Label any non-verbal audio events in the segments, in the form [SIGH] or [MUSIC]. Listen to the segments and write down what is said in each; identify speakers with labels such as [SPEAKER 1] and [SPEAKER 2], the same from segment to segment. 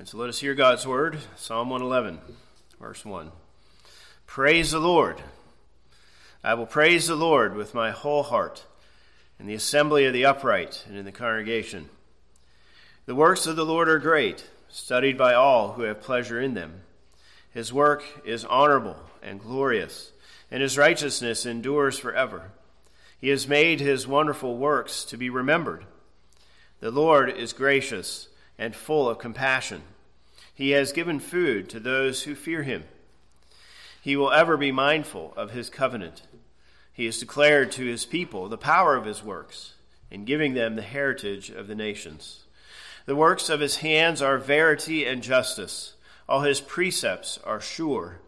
[SPEAKER 1] And so let us hear God's word, Psalm 111, verse 1. Praise the Lord. I will praise the Lord with my whole heart in the assembly of the upright and in the congregation. The works of the Lord are great, studied by all who have pleasure in them. His work is honorable and glorious, and his righteousness endures forever. He has made his wonderful works to be remembered. The Lord is gracious and full of compassion. He has given food to those who fear him. He will ever be mindful of his covenant. He has declared to his people the power of his works, in giving them the heritage of the nations. The works of his hands are verity and justice. All his precepts are sure.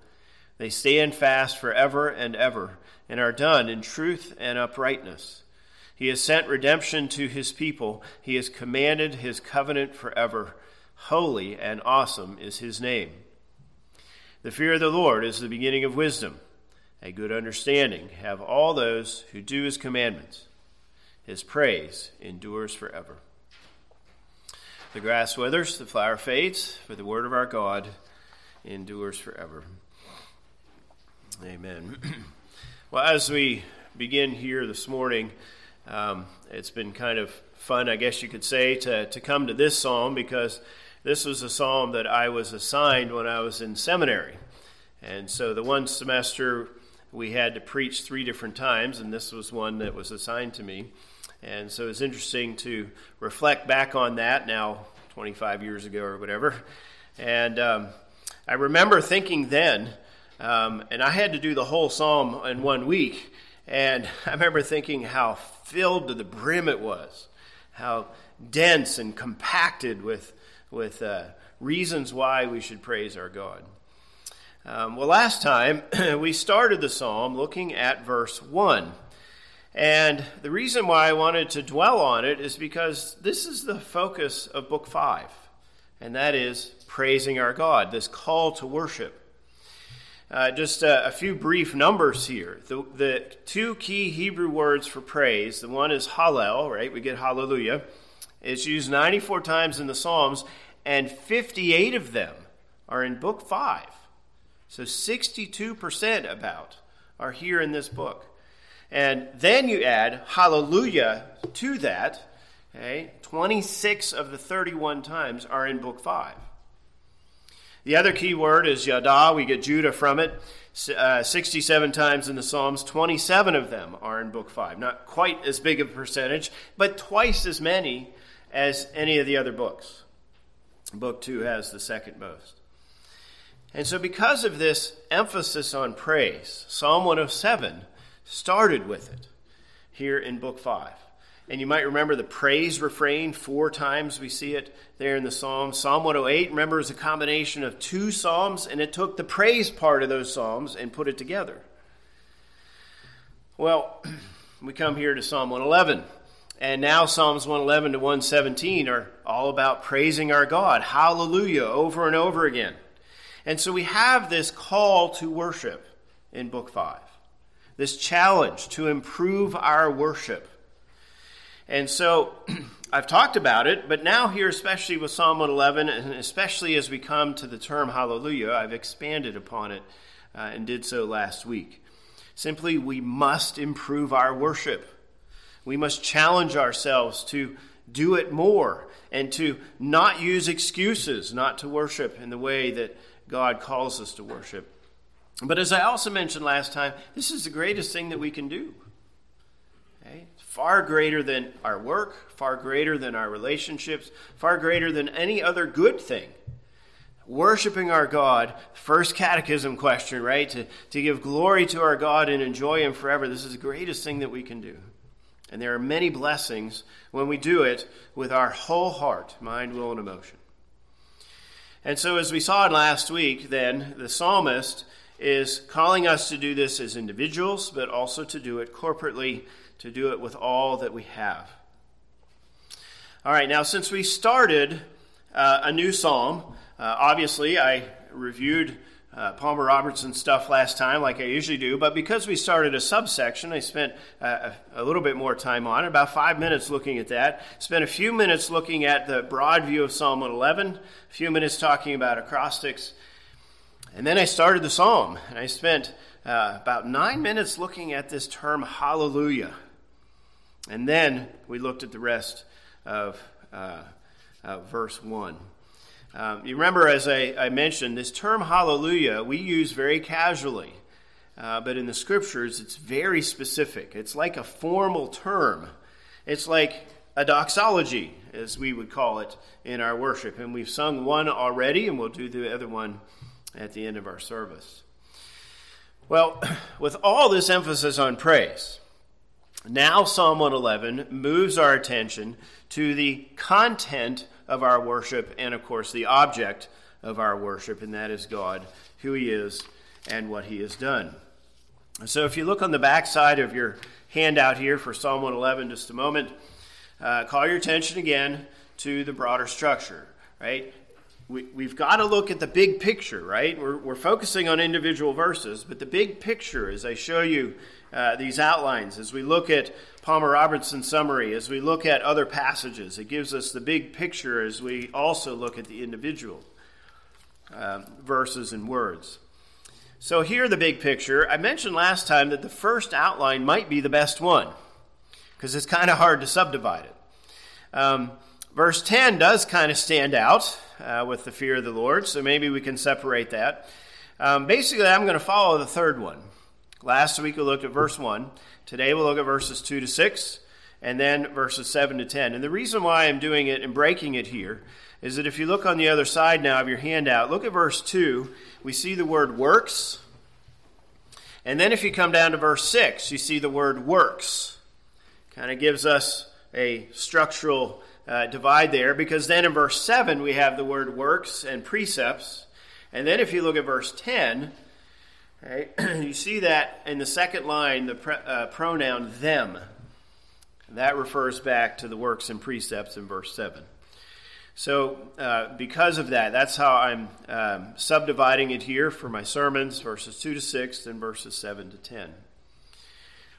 [SPEAKER 1] They stand fast forever and ever, and are done in truth and uprightness. He has sent redemption to his people. He has commanded his covenant forever. Holy and awesome is his name. The fear of the Lord is the beginning of wisdom. A good understanding have all those who do his commandments. His praise endures forever. The grass withers, the flower fades, but the word of our God endures forever. Amen. [CLEARS THROAT] well, as we begin here this morning, um, it's been kind of fun, I guess you could say, to, to come to this psalm because this was a psalm that I was assigned when I was in seminary. And so the one semester we had to preach three different times, and this was one that was assigned to me. And so it's interesting to reflect back on that now, 25 years ago or whatever. And um, I remember thinking then, um, and I had to do the whole psalm in one week. And [LAUGHS] I remember thinking how filled to the brim it was, how dense and compacted with, with uh, reasons why we should praise our God. Um, well, last time [CLEARS THROAT] we started the psalm looking at verse 1. And the reason why I wanted to dwell on it is because this is the focus of Book 5, and that is praising our God, this call to worship. Uh, just a, a, few brief numbers here. The, the, two key Hebrew words for praise the one is hallel, right? We get hallelujah. It's used 94 times in the Psalms, and 58 of them are in Book 5. So 62% about are here in this book. And then you add hallelujah to that. Okay? 26 of the 31 times are in book 5. The other key word is yada. We get Judah from it. Uh, 67 times in the Psalms, 27 of them are in book 5. Not quite as big a percentage, but twice as many as any of the other books. Book 2 has the second most. And so, because of this emphasis on praise, Psalm 107 started with it here in Book 5. And you might remember the praise refrain four times we see it there in the Psalms. Psalm 108, remember, is a combination of two Psalms, and it took the praise part of those Psalms and put it together. Well, [CLEARS THROAT] we come here to Psalm 111. And now Psalms 111 to 117 are all about praising our God. Hallelujah, over and over again. And so we have this call to worship in Book 5 this challenge to improve our worship. And so [CLEARS THROAT] I've talked about it, but now, here, especially with Psalm 111, and especially as we come to the term hallelujah, I've expanded upon it uh, and did so last week. Simply, we must improve our worship. We must challenge ourselves to do it more and to not use excuses not to worship in the way that God calls us to worship. But as I also mentioned last time, this is the greatest thing that we can do. Far greater than our work, far greater than our relationships, far greater than any other good thing. Worshipping our God, first catechism question, right? To, to give glory to our God and enjoy Him forever. This is the greatest thing that we can do. And there are many blessings when we do it with our whole heart, mind, will, and emotion. And so, as we saw in last week, then, the psalmist is calling us to do this as individuals, but also to do it corporately, to do it with all that we have. All right, now since we started uh, a new psalm, uh, obviously I reviewed uh, Palmer Robertson stuff last time, like I usually do, but because we started a subsection, I spent uh, a little bit more time on it, about five minutes looking at that. Spent a few minutes looking at the broad view of Psalm 111, a few minutes talking about acrostics, and then I started the psalm, and I spent uh, about nine minutes looking at this term hallelujah. And then we looked at the rest of uh, verse 1. Um, you remember, as I, I, mentioned, this term hallelujah we use very casually, uh, but in the scriptures it's very specific. It's like a formal term, it's like a doxology, as we would call it in our worship. And we've sung one already, and we'll do the other one at the end of our service. Well, [CLEARS THROAT] with all this emphasis on praise, now Psalm 111 moves our attention to the content of our worship and, of course, the object of our worship, and that is God, who He is, and what He has done. So, if you look on the back side of your handout here for Psalm 111, just a moment, uh, call your attention again to the broader structure, right? We, we've got to look at the big picture, right? We're, we're focusing on individual verses, but the big picture, as I show you uh, these outlines, as we look at Palmer Robertson's summary, as we look at other passages, it gives us the big picture as we also look at the individual um, verses and words. So, here, the big picture. I mentioned last time that the first outline might be the best one because it's kind of hard to subdivide it. Um, verse 10 does kind of stand out uh, with the fear of the Lord, so maybe we can separate that. Um, basically, I'm going to follow the third one. Last week we looked at verse 1. Today we'll look at verses 2 to 6, and then verses 7 to 10. And the reason why I'm doing it and breaking it here is that if you look on the other side now of your handout, look at verse 2. We see the word works. And then if you come down to verse 6, you see the word works. Kind of gives us a structural uh, divide there because then in verse 7 we have the word works and precepts. And then if you look at verse 10, [CLEARS THROAT] You see that in the second line, the pre, uh, pronoun them. That refers back to the works and precepts in verse 7. So, uh, because of that, that's how I'm um, subdividing it here for my sermons verses 2 to 6 and verses 7 to 10.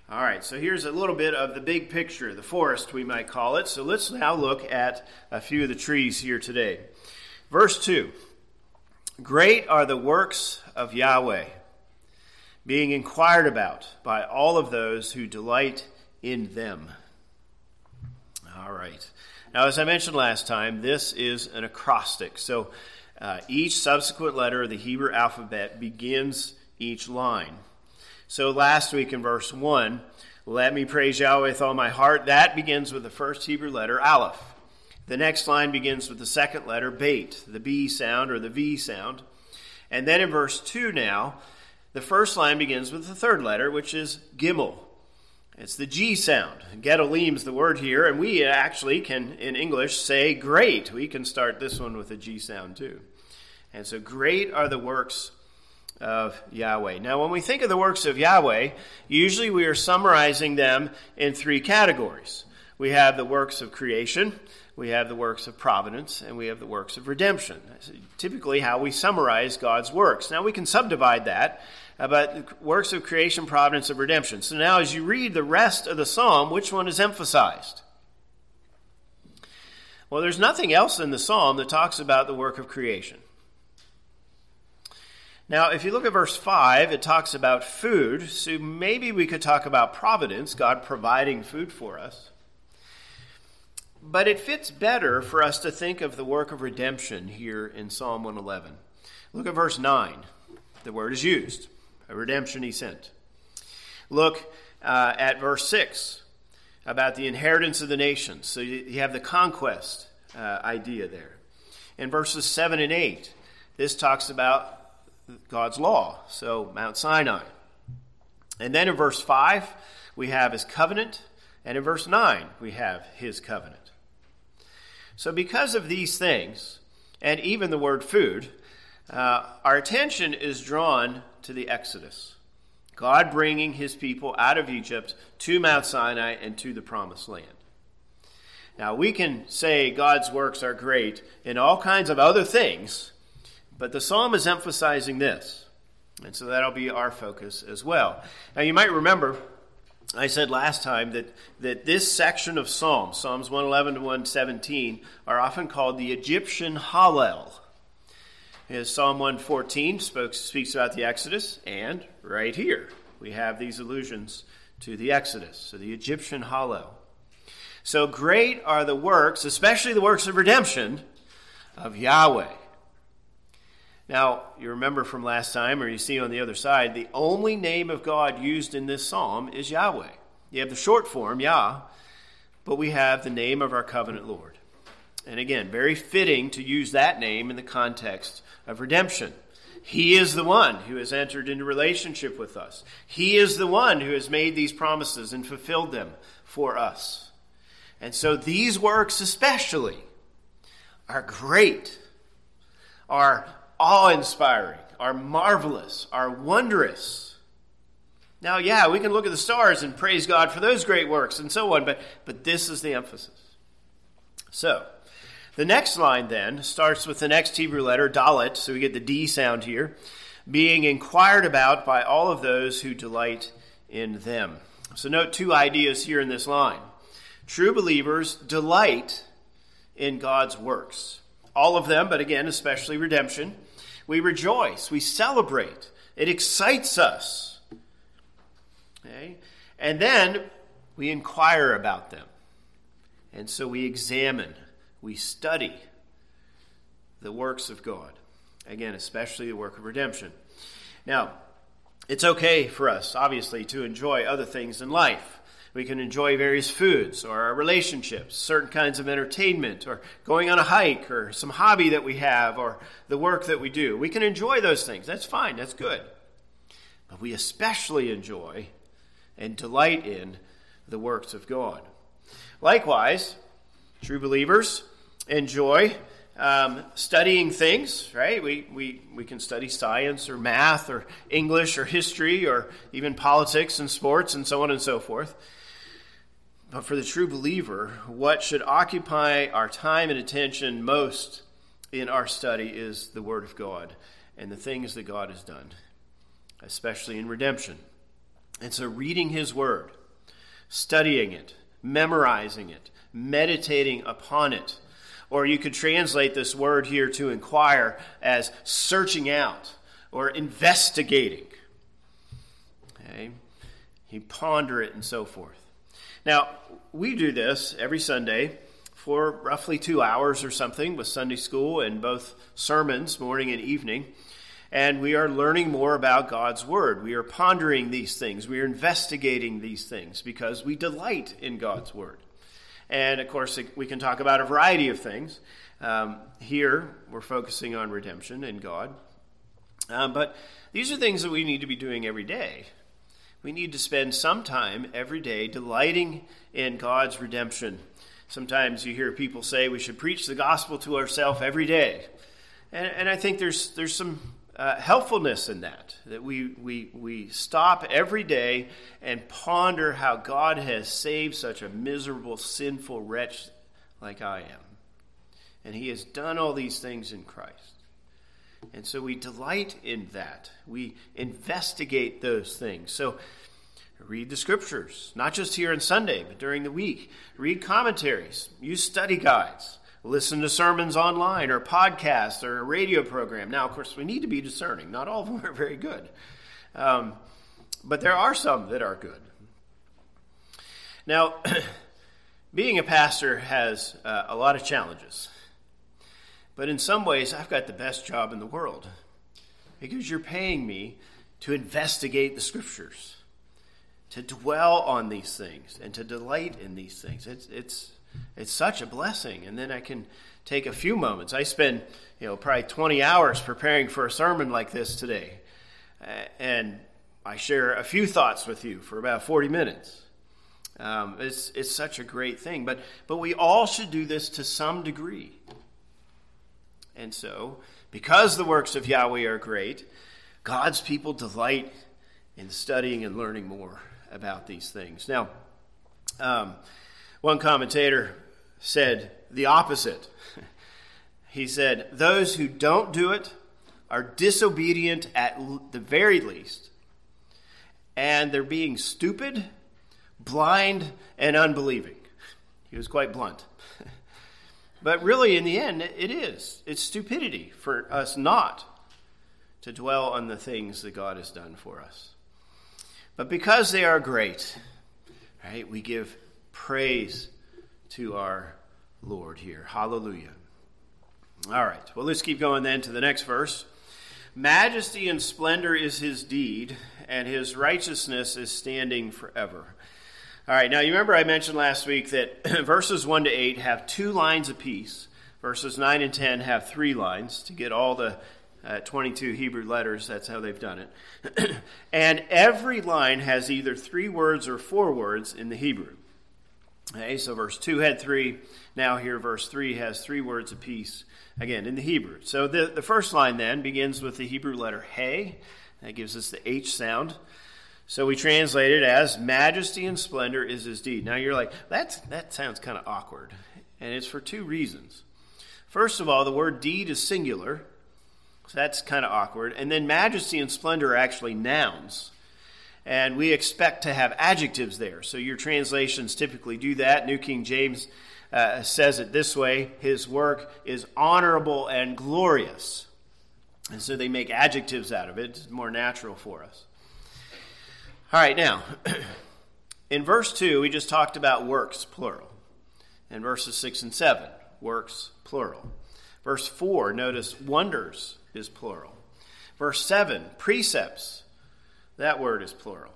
[SPEAKER 1] All right, so here's a little bit of the big picture, the forest, we might call it. So let's now look at a few of the trees here today. Verse 2 Great are the works of Yahweh being inquired about by all of those who delight in them. All right. Now, as I mentioned last time, this is an acrostic. So uh, each subsequent letter of the Hebrew alphabet begins each line. So last week in verse 1, let me praise Yahweh with all my heart, that begins with the first Hebrew letter, Aleph. The next line begins with the second letter, Beit, the B sound or the V sound. And then in verse 2 now, the first line begins with the third letter, which is Gimel. It's the G sound. Gedolim's the word here, and we actually can, in English, say great. We can start this one with a G sound too. And so, great are the works of Yahweh. Now, when we think of the works of Yahweh, usually we are summarizing them in three categories. We have the works of creation, we have the works of providence, and we have the works of redemption. That's typically how we summarize God's works. Now, we can subdivide that about works of creation, providence, and redemption. So now, as you read the rest of the psalm, which one is emphasized? Well, there's nothing else in the psalm that talks about the work of creation. Now, if you look at verse 5, it talks about food, so maybe we could talk about providence, God providing food for us. But it fits better for us to think of the work of redemption here in Psalm 111. Look at verse 9. The word is used a redemption he sent. Look uh, at verse 6 about the inheritance of the nations. So you have the conquest uh, idea there. In verses 7 and 8, this talks about God's law, so Mount Sinai. And then in verse 5, we have his covenant, and in verse 9, we have his covenant. So, because of these things, and even the word food, uh, our attention is drawn to the Exodus. God bringing his people out of Egypt to Mount Sinai and to the promised land. Now, we can say God's works are great in all kinds of other things, But the psalm is emphasizing this. And so that'll be our focus as well. Now, you might remember I said last time that, that this section of Psalms, Psalms 111 to 117, are often called the Egyptian Hallel. As Psalm 114 spoke, speaks about the Exodus, and right here we have these allusions to the Exodus, so the Egyptian Hallel. So great are the works, especially the works of redemption, of Yahweh. Now, you remember from last time, or you see on the other side, the only name of God used in this psalm is Yahweh. You have the short form, Yah, but we have the name of our covenant Lord. And again, very fitting to use that name in the context of redemption. He is the one who has entered into relationship with us. He is the one who has made these promises and fulfilled them for us. And so these works, especially, are great, are awe inspiring, are marvelous, are wondrous. Now, yeah, we can look at the stars and praise God for those great works and so on, but, but this is the emphasis. So, the next line then starts with the next Hebrew letter, Dalet, so we get the D sound here, being inquired about by all of those who delight in them. So, note two ideas here in this line. True believers delight in God's works. All of them, but again, especially redemption. We rejoice, we celebrate, it excites us. Okay? And then we inquire about them. And so we examine, we study the works of God. Again, especially the work of redemption. Now, it's okay for us, obviously, to enjoy other things in life. We can enjoy various foods or our relationships, certain kinds of entertainment, or going on a hike, or some hobby that we have, or the work that we do. We can enjoy those things. That's fine, that's good. But we especially enjoy and delight in the works of God. Likewise, true believers enjoy um, studying things, right? We, we, we can study science or math or English or history or even politics and sports and so on and so forth. But for the true believer, what should occupy our time and attention most in our study is the Word of God and the things that God has done, especially in redemption. And so, reading His Word, studying it, memorizing it, meditating upon it, or you could translate this word here to inquire as searching out or investigating. Okay? You ponder it and so forth. Now, we do this every Sunday for roughly two hours or something with Sunday school and both sermons, morning and evening. And we are learning more about God's Word. We are pondering these things. We are investigating these things because we delight in God's Word. And of course, we can talk about a variety of things. Um, here, we're focusing on redemption in God. Um, but these are things that we need to be doing every day. We need to spend some time every day delighting in God's redemption. Sometimes you hear people say we should preach the gospel to ourselves every day. And, and, I think there's, there's some uh, helpfulness in that, that we, we, we stop every day and ponder how God has saved such a miserable, sinful wretch like I am. And He has done all these things in Christ. And so we delight in that. We investigate those things. So read the scriptures, not just here on Sunday, but during the week. Read commentaries, use study guides, listen to sermons online or podcasts or a radio program. Now, of course, we need to be discerning. Not all of them are very good, um, but there are some that are good. Now, [CLEARS THROAT] being a pastor has uh, a lot of challenges. But in some ways, I've got the best job in the world because you're paying me to investigate the scriptures, to dwell on these things, and to delight in these things. It's, it's, it's such a blessing. And then I can take a few moments. I spend, you know, probably 20 hours preparing for a sermon like this today. And I share a few thoughts with you for about 40 minutes. Um, it's, it's such a great thing. But, but we all should do this to some degree. And so, because the works of Yahweh are great, God's people delight in studying and learning more about these things. Now, um, one commentator said the opposite. [LAUGHS] he said, Those who don't do it are disobedient at the very least, and they're being stupid, blind, and unbelieving. He was quite blunt. [LAUGHS] but really, in the end, it is. It's stupidity for us not to dwell on the things that God has done for us. But because they are great, right, we give praise to our Lord here. Hallelujah. All right, well, let's keep going then to the next verse. Majesty and splendor is his deed, and his righteousness is standing forever. All right, now you remember I mentioned last week that [CLEARS THROAT] verses 1 to 8 have two lines apiece. Verses 9 and 10 have three lines to get all the uh, 22 Hebrew letters. That's how they've done it. [CLEARS THROAT] and every line has either three words or four words in the Hebrew. Okay, so verse 2 had three. Now here, verse 3 has three words apiece, again, in the Hebrew. So the, the first line then begins with the Hebrew letter He. That gives us the H sound. So we translate it as majesty and splendor is his deed. Now you're like, that's, that sounds kind of awkward. And it's for two reasons. First of all, the word deed is singular. So that's kind of awkward. And then majesty and splendor are actually nouns. And we expect to have adjectives there. So your translations typically do that. New King James uh, says it this way His work is honorable and glorious. And so they make adjectives out of it. It's more natural for us. All right, now, [CLEARS THROAT] in verse 2, we just talked about works, plural. In verses 6 and 7, works, plural. Verse 4, notice wonders is plural. Verse 7, precepts that word is plural.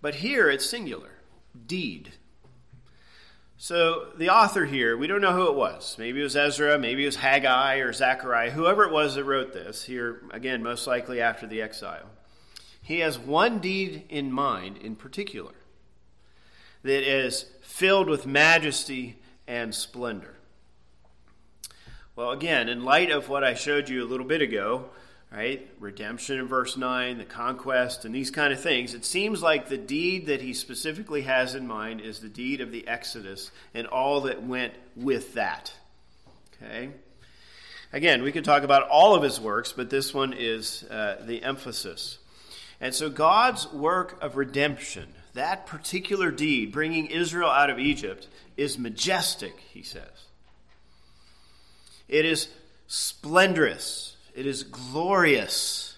[SPEAKER 1] But here it's singular deed. So the author here, we don't know who it was. Maybe it was Ezra, maybe it was Haggai or Zechariah, whoever it was that wrote this, here again, most likely after the exile. He has one deed in mind in particular that is filled with majesty and splendor. Well, again, in light of what I showed you a little bit ago, right? Redemption in verse 9, the conquest, and these kind of things. It seems like the deed that he specifically has in mind is the deed of the Exodus and all that went with that. Okay? Again, we could talk about all of his works, but this one is uh, the emphasis. And so God's work of redemption, that particular deed, bringing Israel out of Egypt, is majestic, he says. It is splendorous it is glorious.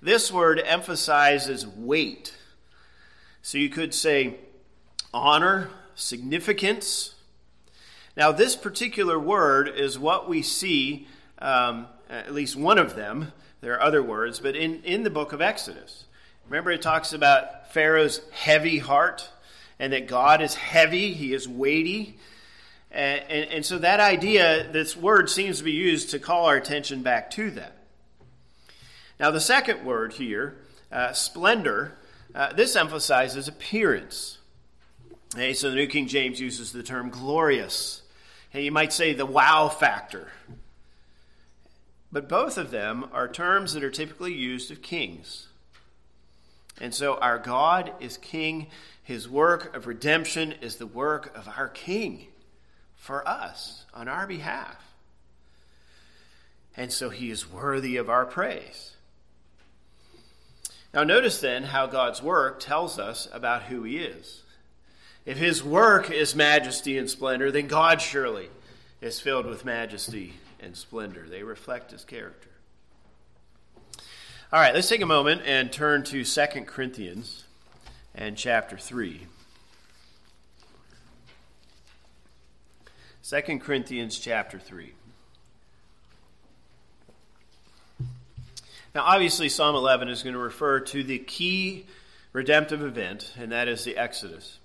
[SPEAKER 1] This word emphasizes weight. So you could say honor, significance. Now, this particular word is what we see, um, at least one of them. There are other words, but in, in the book of Exodus. Remember, it talks about Pharaoh's heavy heart and that God is heavy, he is weighty. And, and, so that idea, this word seems to be used to call our attention back to that. Now, the second word here, uh, splendor, uh, this emphasizes appearance. Okay, so the New King James uses the term glorious. Hey, you might say the wow factor. But both of them are terms that are typically used of kings. And so our God is king. His work of redemption is the work of our king for us on our behalf. And so he is worthy of our praise. Now, notice then how God's work tells us about who he is. If his work is majesty and splendor, then God surely is filled with majesty and splendor. They reflect his character. All right, let's take a moment and turn to 2 Corinthians and chapter 3. 2 Corinthians chapter 3. Now, obviously, Psalm 11 is going to refer to the key redemptive event, and that is the Exodus.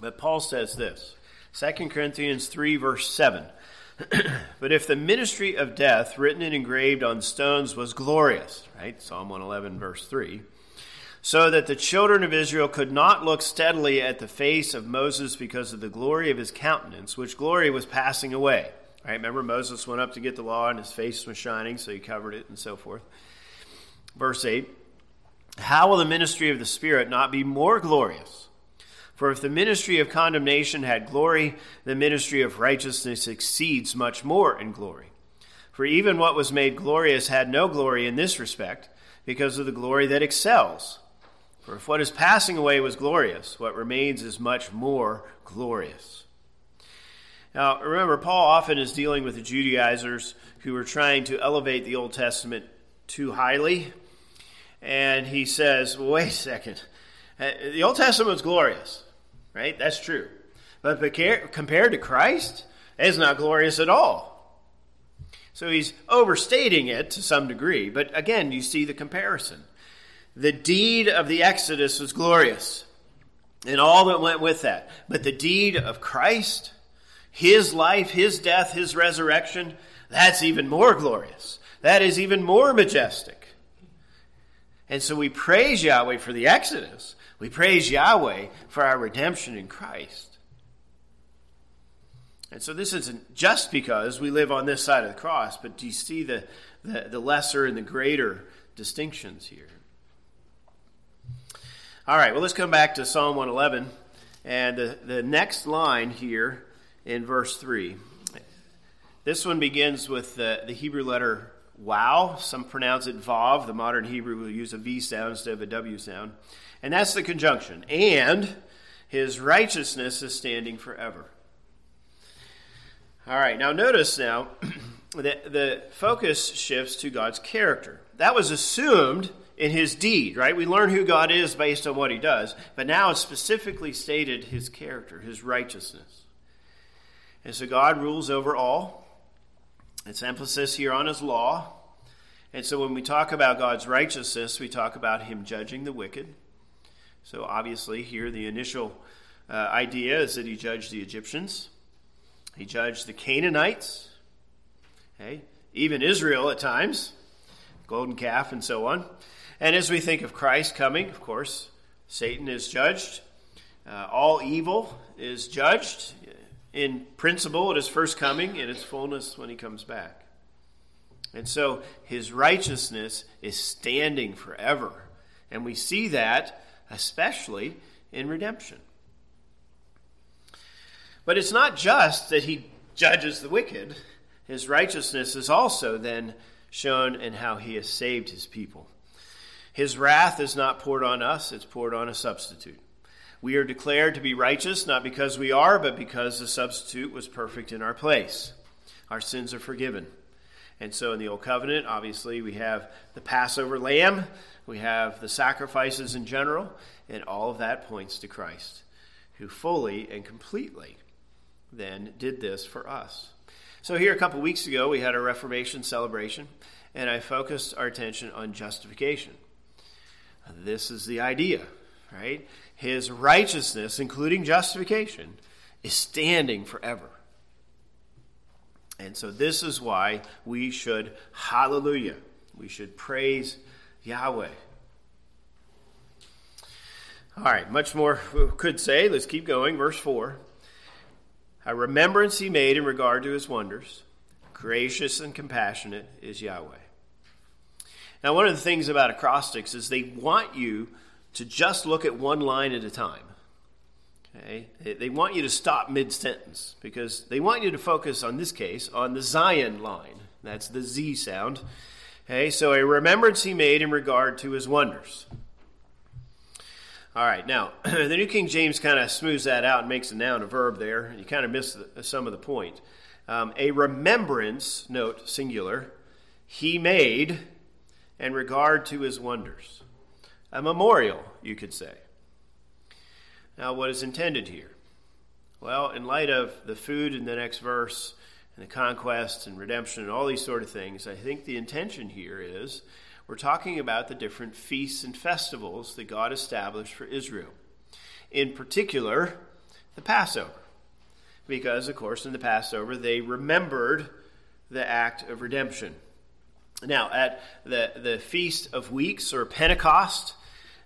[SPEAKER 1] But Paul says this 2 Corinthians 3, verse 7. [CLEARS THROAT] but if the ministry of death, written and engraved on stones, was glorious, right? Psalm 111, verse 3 so that the children of Israel could not look steadily at the face of Moses because of the glory of his countenance, which glory was passing away. Right? Remember, Moses went up to get the law, and his face was shining, so he covered it, and so forth. Verse 8 How will the ministry of the Spirit not be more glorious? For if the ministry of condemnation had glory, the ministry of righteousness exceeds much more in glory. For even what was made glorious had no glory in this respect, because of the glory that excels. For if what is passing away was glorious, what remains is much more glorious. Now, remember, Paul often is dealing with the Judaizers who are trying to elevate the Old Testament too highly. And he says, wait a second. Uh, the Old Testament is glorious, right? That's true. But compared to Christ, it's not glorious at all. So he's overstating it to some degree, but again, you see the comparison. The deed of the Exodus was glorious and all that went with that. But the deed of Christ, his life, his death, his resurrection, that's even more glorious. That is even more majestic. And so we praise Yahweh for the Exodus. We praise Yahweh for our redemption in Christ. And so this isn't just because we live on this side of the cross, but do you see the, the, the lesser and the greater distinctions here? All right, well, let's come back to Psalm 111 and the, the next line here in verse 3. This one begins with the, the Hebrew letter waw. Some pronounce it vav. The modern Hebrew will use a V sound instead of a W sound. And that's the conjunction. And his righteousness is standing forever. All right, now notice now [CLEARS THROAT] that the focus shifts to God's character. That was assumed in his deed, right? We learn who God is based on what he does, but now it's specifically stated his character, his righteousness. And so God rules over all. It's emphasis here on his law. And so when we talk about God's righteousness, we talk about him judging the wicked. So obviously, here the initial uh, idea is that he judged the Egyptians. He judged the Canaanites, okay, even Israel at times, golden calf and so on. And as we think of Christ coming, of course, Satan is judged. Uh, all evil is judged in principle at his first coming, in its fullness when he comes back. And so his righteousness is standing forever. And we see that especially in redemption. But it's not just that he judges the wicked, his righteousness is also then shown in how he has saved his people. His wrath is not poured on us, it's poured on a substitute. We are declared to be righteous not because we are, but because the substitute was perfect in our place. Our sins are forgiven. And so in the Old Covenant, obviously, we have the Passover lamb, we have the sacrifices in general, and all of that points to Christ, who fully and completely then did this for us. So, here a couple weeks ago, we had a Reformation celebration, and I focused our attention on justification. This is the idea, right? His righteousness, including justification, is standing forever. And so, this is why we should hallelujah. We should praise Yahweh. All right, much more could say. Let's keep going. Verse 4 a remembrance he made in regard to his wonders. Gracious and compassionate is Yahweh. Now, one of the things about acrostics is they want you to just look at one line at a time. Okay? They want you to stop mid sentence because they want you to focus, on this case, on the Zayin line. That's the Z sound. Okay, so a remembrance he made in regard to his wonders. All right, now, [CLEARS THROAT] the New King James kind of smooths that out and makes a noun a verb there, you kind of miss the, some of the point. Um, a remembrance, note singular, he made in regard to his wonders. A memorial, you could say. Now, what is intended here? Well, in light of the food in the next verse, and the conquest and redemption and all these sort of things, I think the intention here is we're talking about the different feasts and festivals that God established for Israel. In particular, the Passover. Because, of course, in the Passover, they remembered the act of redemption. Now, at the, the Feast of Weeks or Pentecost,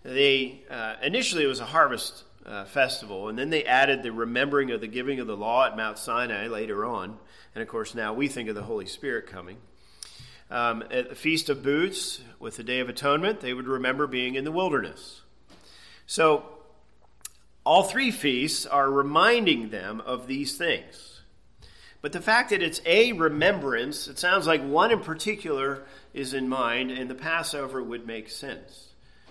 [SPEAKER 1] they uh, initially it was a harvest uh, festival, and then they added the remembering of the giving of the law at Mount Sinai later on. And of course, now we think of the Holy Spirit coming. Um, at the Feast of Booths, with the Day of Atonement, they would remember being in the wilderness. So, all three feasts are reminding them of these things. But the fact that it's a remembrance, it sounds like one in particular is in mind, and the Passover would make sense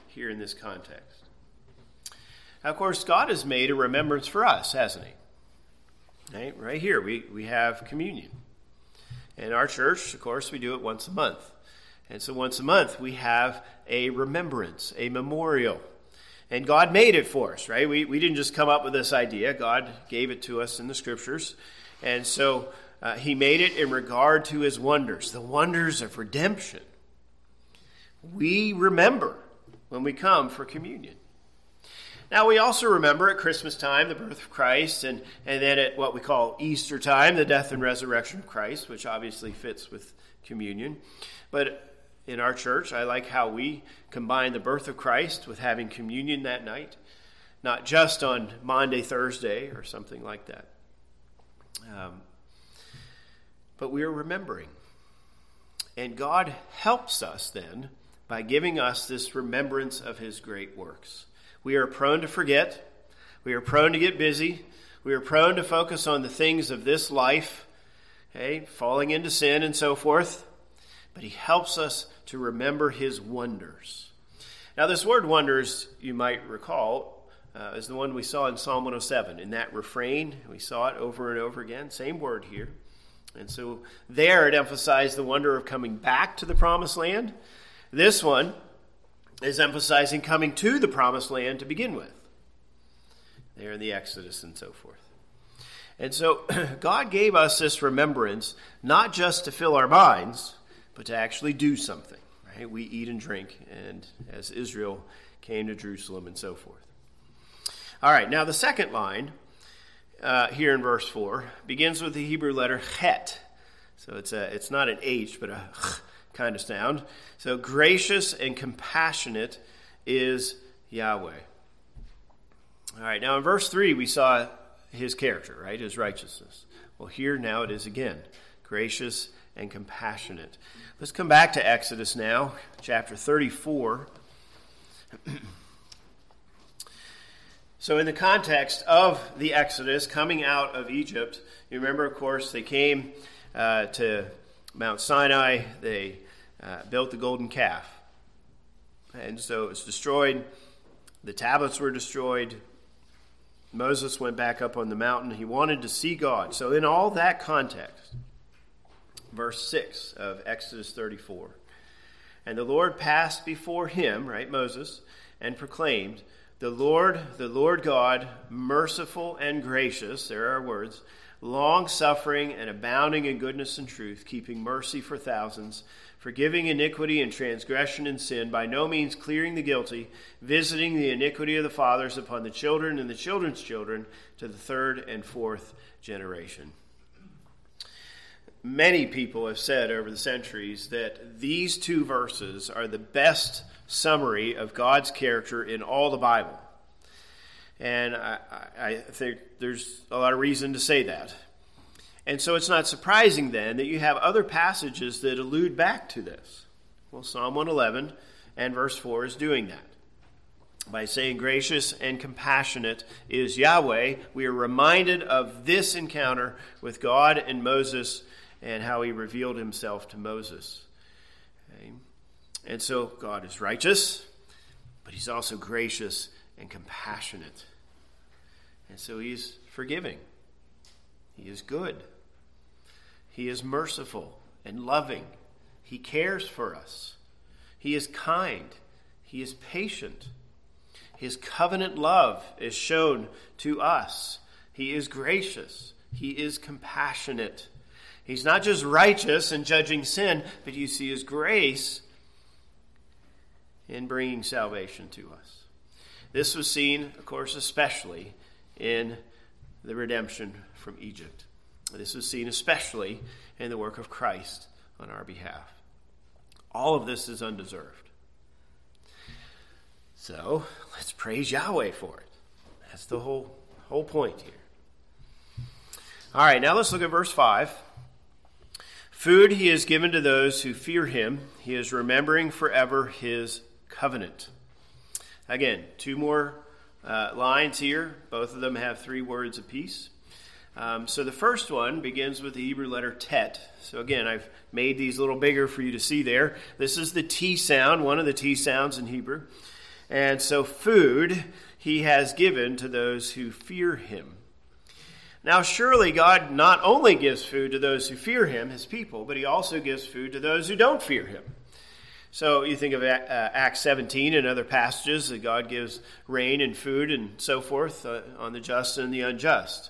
[SPEAKER 1] here in this context. Now, of course, God has made a remembrance for us, hasn't He? Right, right here, we, we have communion. In our church, of course, we do it once a month. And so once a month, we have a remembrance, a memorial. And God made it for us, right? We, we didn't just come up with this idea, God gave it to us in the scriptures. And so uh, He made it in regard to His wonders, the wonders of redemption. We remember when we come for communion. Now, we also remember at Christmas time the birth of Christ, and, and then at what we call Easter time, the death and resurrection of Christ, which obviously fits with communion. But in our church, I like how we combine the birth of Christ with having communion that night, not just on Maundy, Thursday, or something like that. Um, but we are remembering. And God helps us then by giving us this remembrance of his great works. We are prone to forget. We are prone to get busy. We are prone to focus on the things of this life, okay, falling into sin and so forth. But He helps us to remember His wonders. Now, this word wonders, you might recall, uh, is the one we saw in Psalm 107. In that refrain, we saw it over and over again. Same word here. And so there it emphasized the wonder of coming back to the promised land. This one, is emphasizing coming to the promised land to begin with. There in the Exodus and so forth. And so [CLEARS THROAT] God gave us this remembrance not just to fill our minds, but to actually do something. Right? We eat and drink, and as Israel came to Jerusalem and so forth. All right, now the second line uh, here in verse 4 begins with the Hebrew letter chet. So it's, a, it's not an H, but a ch kind of sound. So, gracious and compassionate is Yahweh. All right, now in verse 3, we saw his character, right? His righteousness. Well, here now it is again gracious and compassionate. Let's come back to Exodus now, chapter 34. [CLEARS THROAT] so, in the context of the Exodus coming out of Egypt, you remember, of course, they came uh, to Mount Sinai, they uh, built the golden calf. And so it was destroyed. The tablets were destroyed. Moses went back up on the mountain. He wanted to see God. So, in all that context, verse 6 of Exodus 34 And the Lord passed before him, right, Moses, and proclaimed, The Lord, the Lord God, merciful and gracious, there are words, long suffering and abounding in goodness and truth, keeping mercy for thousands forgiving iniquity and transgression and sin, by no means clearing the guilty, visiting the iniquity of the fathers upon the children and the children's children to the third and fourth generation. Many people have said over the centuries that these two verses are the best summary of God's character in all the Bible. And I, I, think there's a lot of reason to say that. And so it's not surprising then that you have other passages that allude back to this. Well, Psalm 111 and verse 4 is doing that. By saying gracious and compassionate is Yahweh, we are reminded of this encounter with God and Moses and how he revealed himself to Moses. And so God is righteous, but he's also gracious and compassionate. And so he's forgiving. He is good. He is merciful and loving. He cares for us. He is kind. He is patient. His covenant love is shown to us. He is gracious. He is compassionate. He's not just righteous and judging sin, but you see his grace in bringing salvation to us. This was seen, of course, especially in the redemption from Egypt. This was seen especially in the work of Christ on our behalf. All of this is undeserved. So let's praise Yahweh for it. That's the whole, whole point here. All right, now let's look at verse 5. Food he has given to those who fear him. He is remembering forever his covenant. Again, two more uh, lines here. Both of them have three words apiece. Um, so the first one begins with the Hebrew letter tet. So again, I've made these a little bigger for you to see there. This is the T sound, one of the T sounds in Hebrew. And so food he has given to those who fear him. Now, surely God not only gives food to those who fear him, his people, but he also gives food to those who don't fear him. So you think of uh, Acts 17 and other passages that God gives rain and food and so forth uh, on the just and the unjust.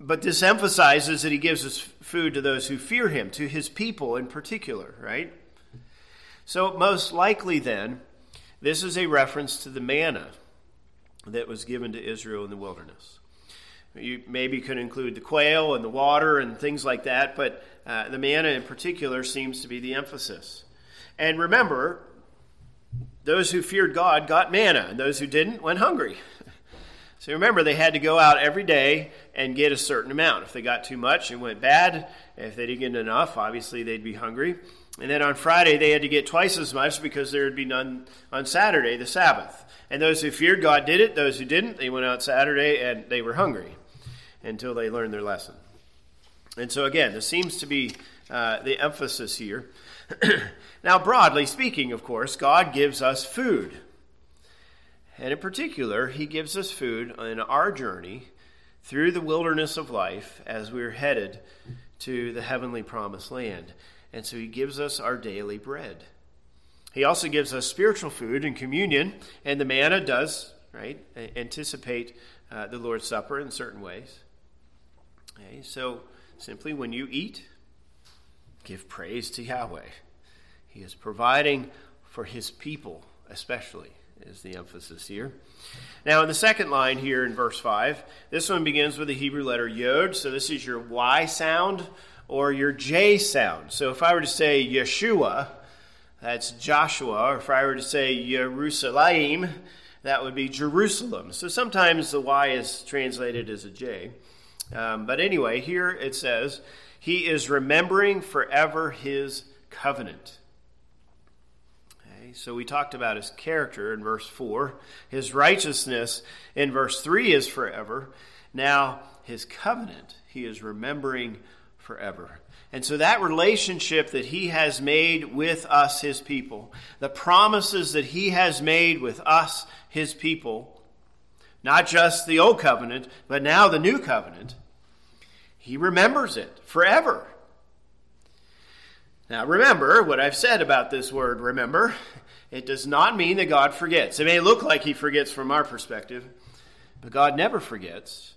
[SPEAKER 1] But this emphasizes that he gives us food to those who fear him, to his people in particular, right? So, most likely then, this is a reference to the manna that was given to Israel in the wilderness. You maybe could include the quail and the water and things like that, but uh, the manna in particular seems to be the emphasis. And remember, those who feared God got manna, and those who didn't went hungry. [LAUGHS] So remember, they had to go out every day and get a certain amount. If they got too much, it went bad. If they didn't get enough, obviously they'd be hungry. And then on Friday, they had to get twice as much because there would be none on Saturday, the Sabbath. And those who feared God did it. Those who didn't, they went out Saturday and they were hungry until they learn their lesson. And so, again, this seems to be uh, the emphasis here. [CLEARS THROAT] now, broadly speaking, of course, God gives us food. And in particular, He gives us food in our journey through the wilderness of life as we're headed to the heavenly promised land. And so He gives us our daily bread. He also gives us spiritual food and communion, and the manna does, right, anticipate uh, the Lord's Supper in certain ways. Okay, so simply when you eat, give praise to Yahweh. He is providing for His people, especially is the emphasis here. Now, in the second line here in verse 5, this one begins with the Hebrew letter Yod. So this is your Y sound or your J sound. So if I were to say Yeshua, that's Joshua. Or if I were to say Jerusalem, that would be Jerusalem. So sometimes the Y is translated as a J. Um, but anyway, here it says, He is remembering forever His covenant so we talked about his character in verse 4. His righteousness in verse 3 is forever. Now, his covenant, he is remembering forever. And so that relationship that he has made with us, his people, the promises that he has made with us, his people, not just the old covenant, but now the new covenant, he remembers it forever. Now, remember what I've said about this word, remember. It does not mean that God forgets. It may look like he forgets from our perspective, but God never forgets.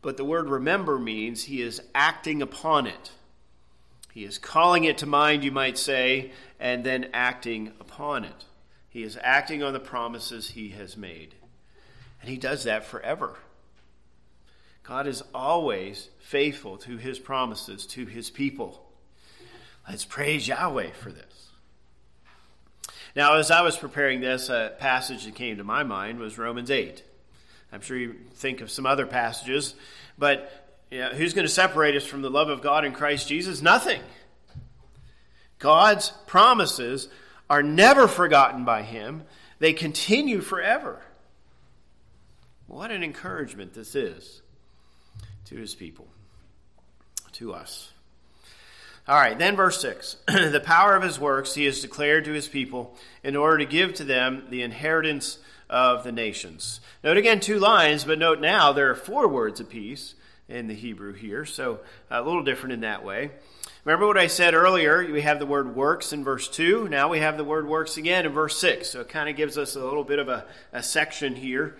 [SPEAKER 1] But the word remember means he is acting upon it. He is calling it to mind, you might say, and then acting upon it. He is acting on the promises he has made. And he does that forever. God is always faithful to his promises to his people. Let's praise Yahweh for this. Now, as I was preparing this, a passage that came to my mind was Romans 8. I'm sure you think of some other passages, but you know, who's going to separate us from the love of God in Christ Jesus? Nothing. God's promises are never forgotten by Him, they continue forever. What an encouragement this is to His people, to us. All right, then verse 6. [CLEARS THROAT] the power of his works he has declared to his people in order to give to them the inheritance of the nations. Note again two lines, but note now there are four words apiece in the Hebrew here, so a little different in that way. Remember what I said earlier? We have the word works in verse 2. Now we have the word works again in verse 6. So it kind of gives us a little bit of a, a section here.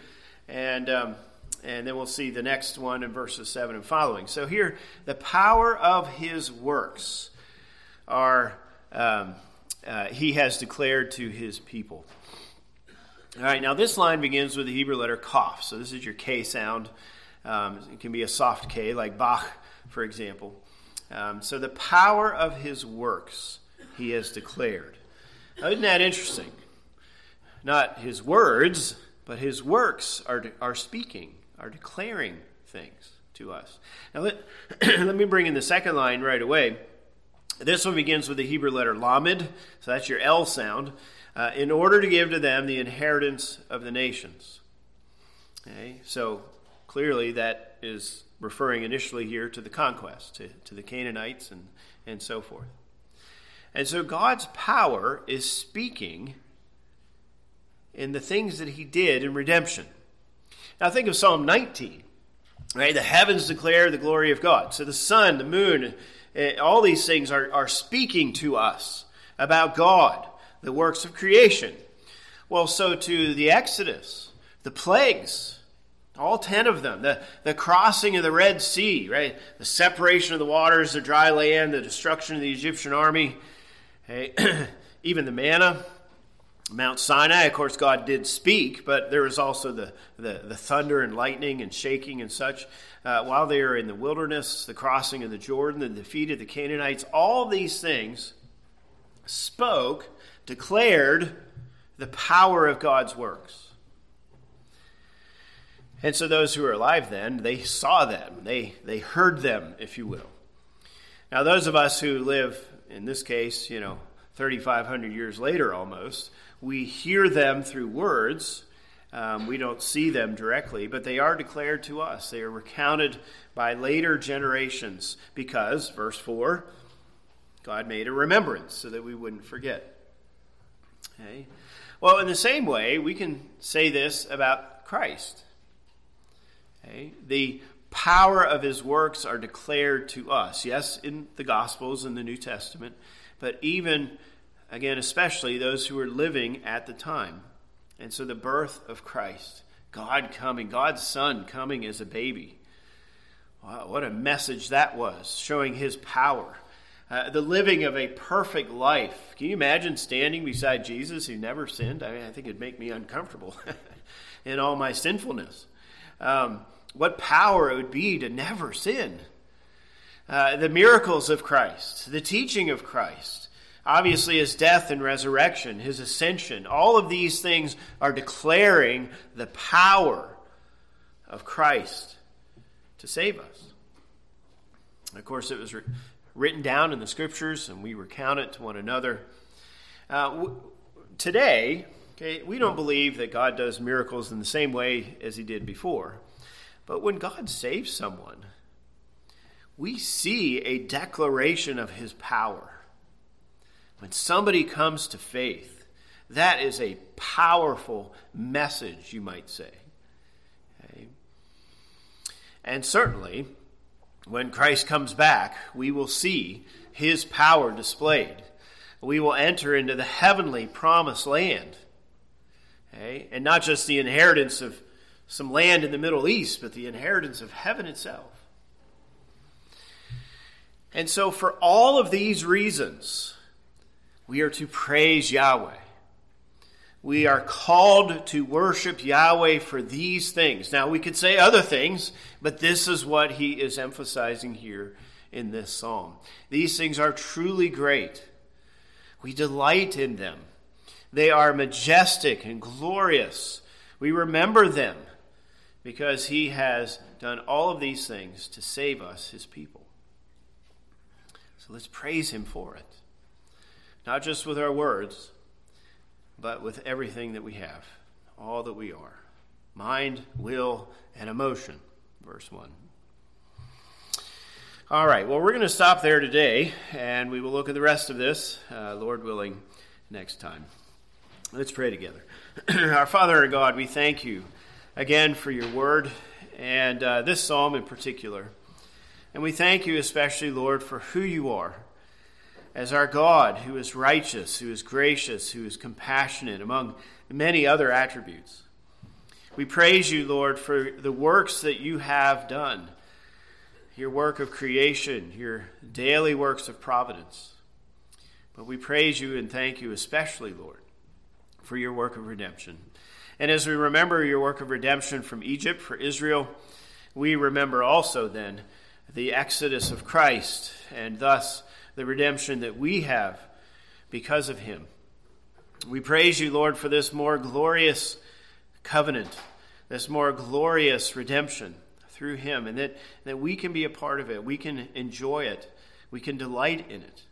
[SPEAKER 1] And. Um, and then we'll see the next one in verses 7 and following. So here, the power of his works are, um, uh, he has declared to his people. All right, now this line begins with the Hebrew letter Kaf. So this is your K sound. Um, it can be a soft K, like Bach, for example. Um, so the power of his works he has declared. Now, isn't that interesting? Not his words, but his works are, are speaking are declaring things to us. Now, let, [CLEARS THROAT] let me bring in the second line right away. This one begins with the Hebrew letter Lamed, so that's your L sound, uh, in order to give to them the inheritance of the nations. Okay, so clearly, that is referring initially here to the conquest, to, to the Canaanites and, and so forth. And so God's power is speaking in the things that he did in redemption. Now think of Psalm 19. Right? The heavens declare the glory of God. So the sun, the moon, eh, all these things are, are speaking to us about God, the works of creation. Well, so to the Exodus, the plagues, all ten of them, the, the crossing of the Red Sea, right? The separation of the waters, the dry land, the destruction of the Egyptian army, hey, [CLEARS THROAT] even the manna, Mount Sinai, of course, God did speak, but there was also the, the, the thunder and lightning and shaking and such. Uh, while they were in the wilderness, the crossing of the Jordan, the defeat of the Canaanites, all these things spoke, declared the power of God's works. And so those who were alive then, they saw them, they, they heard them, if you will. Now, those of us who live, in this case, you know, 3,500 years later almost, we hear them through words. Um, we don't see them directly, but they are declared to us. They are recounted by later generations because, verse 4, God made a remembrance so that we wouldn't forget. Okay? Well, in the same way, we can say this about Christ. Okay? The power of his works are declared to us. Yes, in the Gospels and the New Testament, but even Again, especially those who were living at the time. And so the birth of Christ, God coming, God's Son coming as a baby. Wow, what a message that was, showing his power. Uh, the living of a perfect life. Can you imagine standing beside Jesus who never sinned? I mean, I think it'd make me uncomfortable [LAUGHS] in all my sinfulness. Um, what power it would be to never sin. Uh, the miracles of Christ, the teaching of Christ, Obviously, his death and resurrection, his ascension, all of these things are declaring the power of Christ to save us. Of course, it was written down in the scriptures, and we recount it to one another. Uh, today, okay, we don't believe that God does miracles in the same way as he did before. But when God saves someone, we see a declaration of his power. When somebody comes to faith, that is a powerful message, you might say. Okay? And certainly, when Christ comes back, we will see his power displayed. We will enter into the heavenly promised land. Okay? And not just the inheritance of some land in the Middle East, but the inheritance of heaven itself. And so, for all of these reasons, we are to praise Yahweh. We are called to worship Yahweh for these things. Now, we could say other things, but this is what he is emphasizing here in this psalm. These things are truly great. We delight in them. They are majestic and glorious. We remember them because he has done all of these things to save us, his people. So let's praise him for it not just with our words, but with everything that we have, all that we are mind, will, and emotion. Verse 1. All right, well, we're going to stop there today, and we will look at the rest of this, uh, Lord willing, next time. Let's pray together. [CLEARS THROAT] Our Father and God, we thank you again for your word and uh, this psalm in particular. And we thank you especially, Lord, for who you are as our God, who is righteous, who is gracious, who is compassionate, among many other attributes. We praise you, Lord, for the works that you have done your work of creation, your daily works of providence. But we praise you and thank you, especially, Lord, for your work of redemption. And as we remember your work of redemption from Egypt for Israel, we remember also then the exodus of Christ and thus the redemption that we have because of him. We praise you, Lord, for this more glorious covenant, this more glorious redemption through him, and that, that we can be a part of it. We can enjoy it. We can delight in it.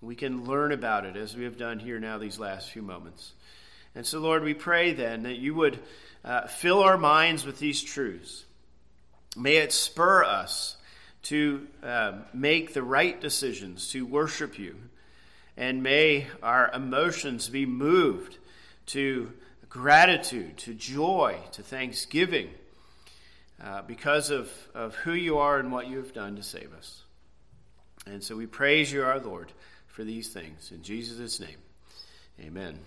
[SPEAKER 1] We can learn about it as we have done here now these last few moments. And so, Lord, we pray then that you would uh, fill our minds with these truths, May it spur us to uh, make the right decisions, to worship you. And may our emotions be moved to gratitude, to joy, to thanksgiving uh, because of, of who you are and what you have done to save us. And so we praise you, our Lord, for these things. In Jesus' name, amen.